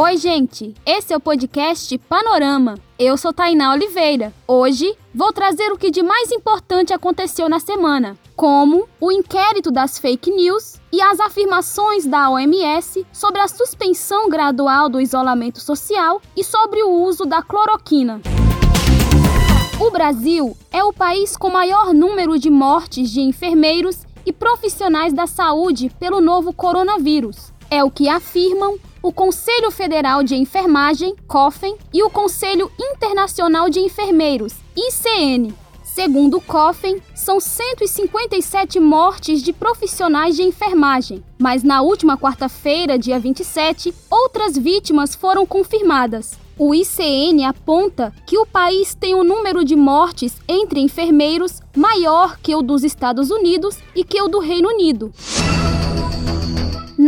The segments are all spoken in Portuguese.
Oi, gente! Esse é o podcast Panorama. Eu sou Tainá Oliveira. Hoje vou trazer o que de mais importante aconteceu na semana, como o inquérito das fake news e as afirmações da OMS sobre a suspensão gradual do isolamento social e sobre o uso da cloroquina. O Brasil é o país com maior número de mortes de enfermeiros e profissionais da saúde pelo novo coronavírus. É o que afirmam o Conselho Federal de Enfermagem, COFEN, e o Conselho Internacional de Enfermeiros, ICN. Segundo o COFEN, são 157 mortes de profissionais de enfermagem, mas na última quarta-feira, dia 27, outras vítimas foram confirmadas. O ICN aponta que o país tem um número de mortes entre enfermeiros maior que o dos Estados Unidos e que o do Reino Unido.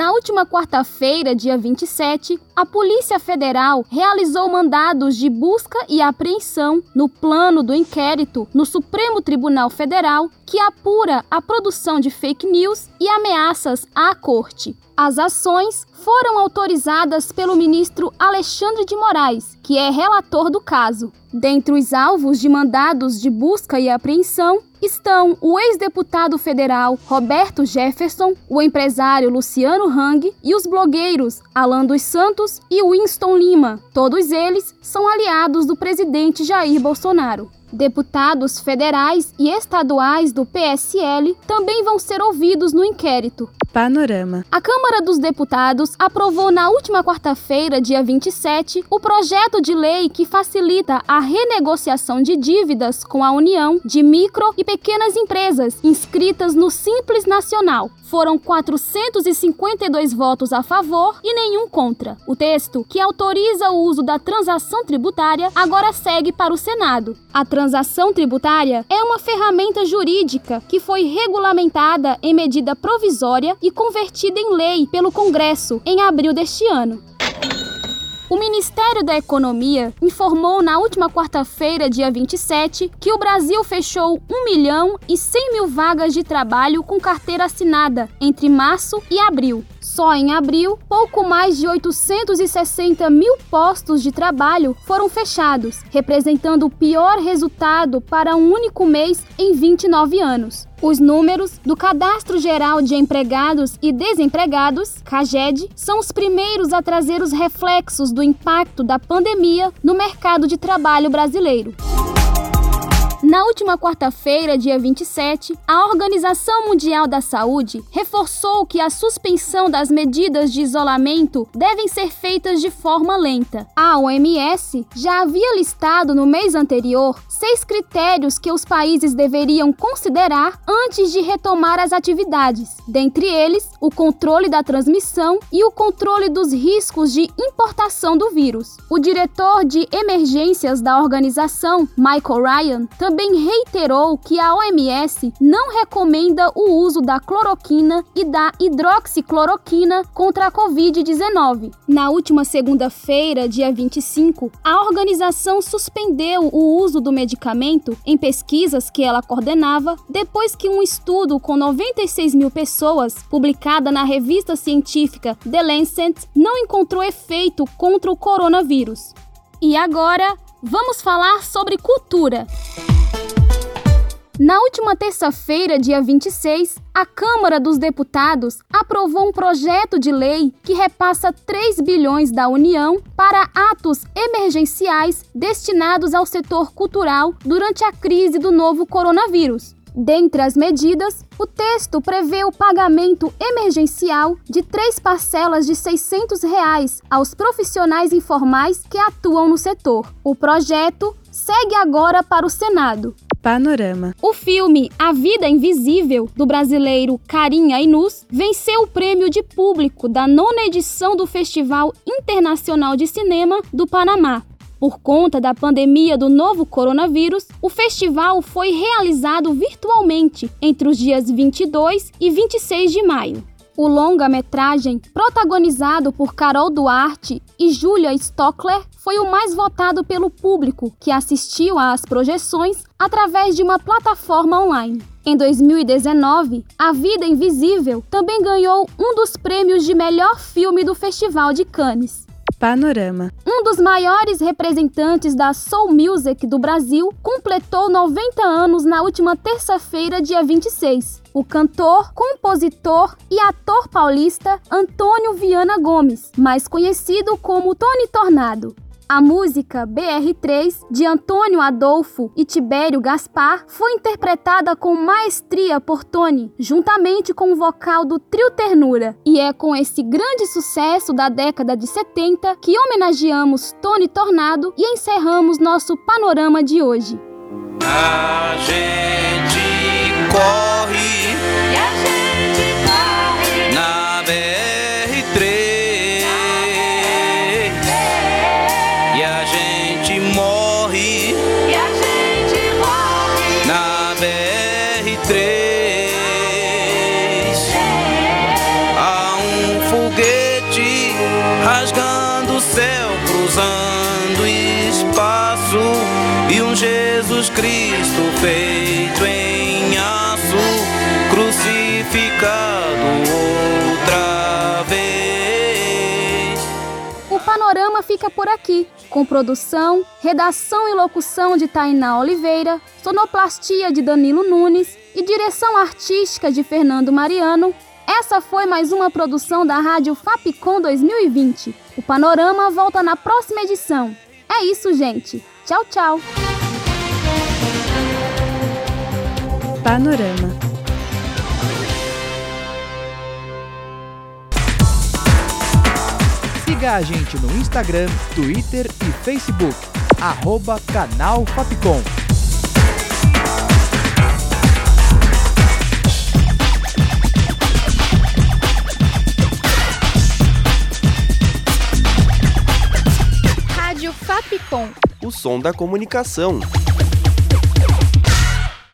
Na última quarta-feira, dia 27, a Polícia Federal realizou mandados de busca e apreensão no plano do inquérito no Supremo Tribunal Federal que apura a produção de fake news e ameaças à corte. As ações foram autorizadas pelo ministro Alexandre de Moraes, que é relator do caso. Dentre os alvos de mandados de busca e apreensão estão o ex-deputado federal Roberto Jefferson, o empresário Luciano Hang e os blogueiros Alan dos Santos e Winston Lima. Todos eles são aliados do presidente Jair Bolsonaro. Deputados federais e estaduais do PSL também vão ser ouvidos no inquérito. Panorama. A Câmara dos Deputados aprovou na última quarta-feira, dia 27, o projeto de lei que facilita a renegociação de dívidas com a União de micro e pequenas empresas inscritas no Simples Nacional. Foram 452 votos a favor e nenhum contra. O texto, que autoriza o uso da transação tributária, agora segue para o Senado. A transação tributária é uma ferramenta jurídica que foi regulamentada em medida provisória e convertida em lei pelo Congresso em abril deste ano. O Ministério da Economia informou na última quarta-feira, dia 27, que o Brasil fechou 1 milhão e 100 mil vagas de trabalho com carteira assinada entre março e abril. Só em abril, pouco mais de 860 mil postos de trabalho foram fechados, representando o pior resultado para um único mês em 29 anos. Os números do Cadastro Geral de Empregados e Desempregados, CAGED, são os primeiros a trazer os reflexos do impacto da pandemia no mercado de trabalho brasileiro. Na última quarta-feira, dia 27, a Organização Mundial da Saúde reforçou que a suspensão das medidas de isolamento devem ser feitas de forma lenta. A OMS já havia listado no mês anterior seis critérios que os países deveriam considerar antes de retomar as atividades, dentre eles o controle da transmissão e o controle dos riscos de importação do vírus. O diretor de emergências da organização, Michael Ryan, também também reiterou que a OMS não recomenda o uso da cloroquina e da hidroxicloroquina contra a Covid-19. Na última segunda-feira, dia 25, a organização suspendeu o uso do medicamento em pesquisas que ela coordenava depois que um estudo com 96 mil pessoas, publicada na revista científica The Lancet, não encontrou efeito contra o coronavírus. E agora, vamos falar sobre cultura. Na última terça-feira, dia 26, a Câmara dos Deputados aprovou um projeto de lei que repassa 3 bilhões da União para atos emergenciais destinados ao setor cultural durante a crise do novo coronavírus. Dentre as medidas, o texto prevê o pagamento emergencial de três parcelas de 600 reais aos profissionais informais que atuam no setor. O projeto segue agora para o Senado. Panorama. O filme A Vida Invisível, do brasileiro Karim Ainus, venceu o prêmio de público da nona edição do Festival Internacional de Cinema do Panamá. Por conta da pandemia do novo coronavírus, o festival foi realizado virtualmente entre os dias 22 e 26 de maio. O longa-metragem, protagonizado por Carol Duarte e Julia Stockler, foi o mais votado pelo público que assistiu às projeções através de uma plataforma online. Em 2019, A Vida Invisível também ganhou um dos prêmios de melhor filme do Festival de Cannes. Panorama. Um dos maiores representantes da soul music do Brasil completou 90 anos na última terça-feira, dia 26. O cantor, compositor e ator paulista Antônio Viana Gomes, mais conhecido como Tony Tornado. A música BR3 de Antônio Adolfo e Tibério Gaspar foi interpretada com maestria por Tony, juntamente com o vocal do Trio Ternura, e é com esse grande sucesso da década de 70 que homenageamos Tony Tornado e encerramos nosso panorama de hoje. A gente corre. Céu, cruzando espaço. E um Jesus Cristo feito em aço, crucificado outra vez. O panorama fica por aqui, com produção, redação e locução de Tainá Oliveira, sonoplastia de Danilo Nunes e direção artística de Fernando Mariano. Essa foi mais uma produção da Rádio Fapcom 2020. O panorama volta na próxima edição. É isso, gente. Tchau, tchau. Panorama. Siga a gente no Instagram, Twitter e Facebook. Arroba Canal Fapcom. Som da comunicação.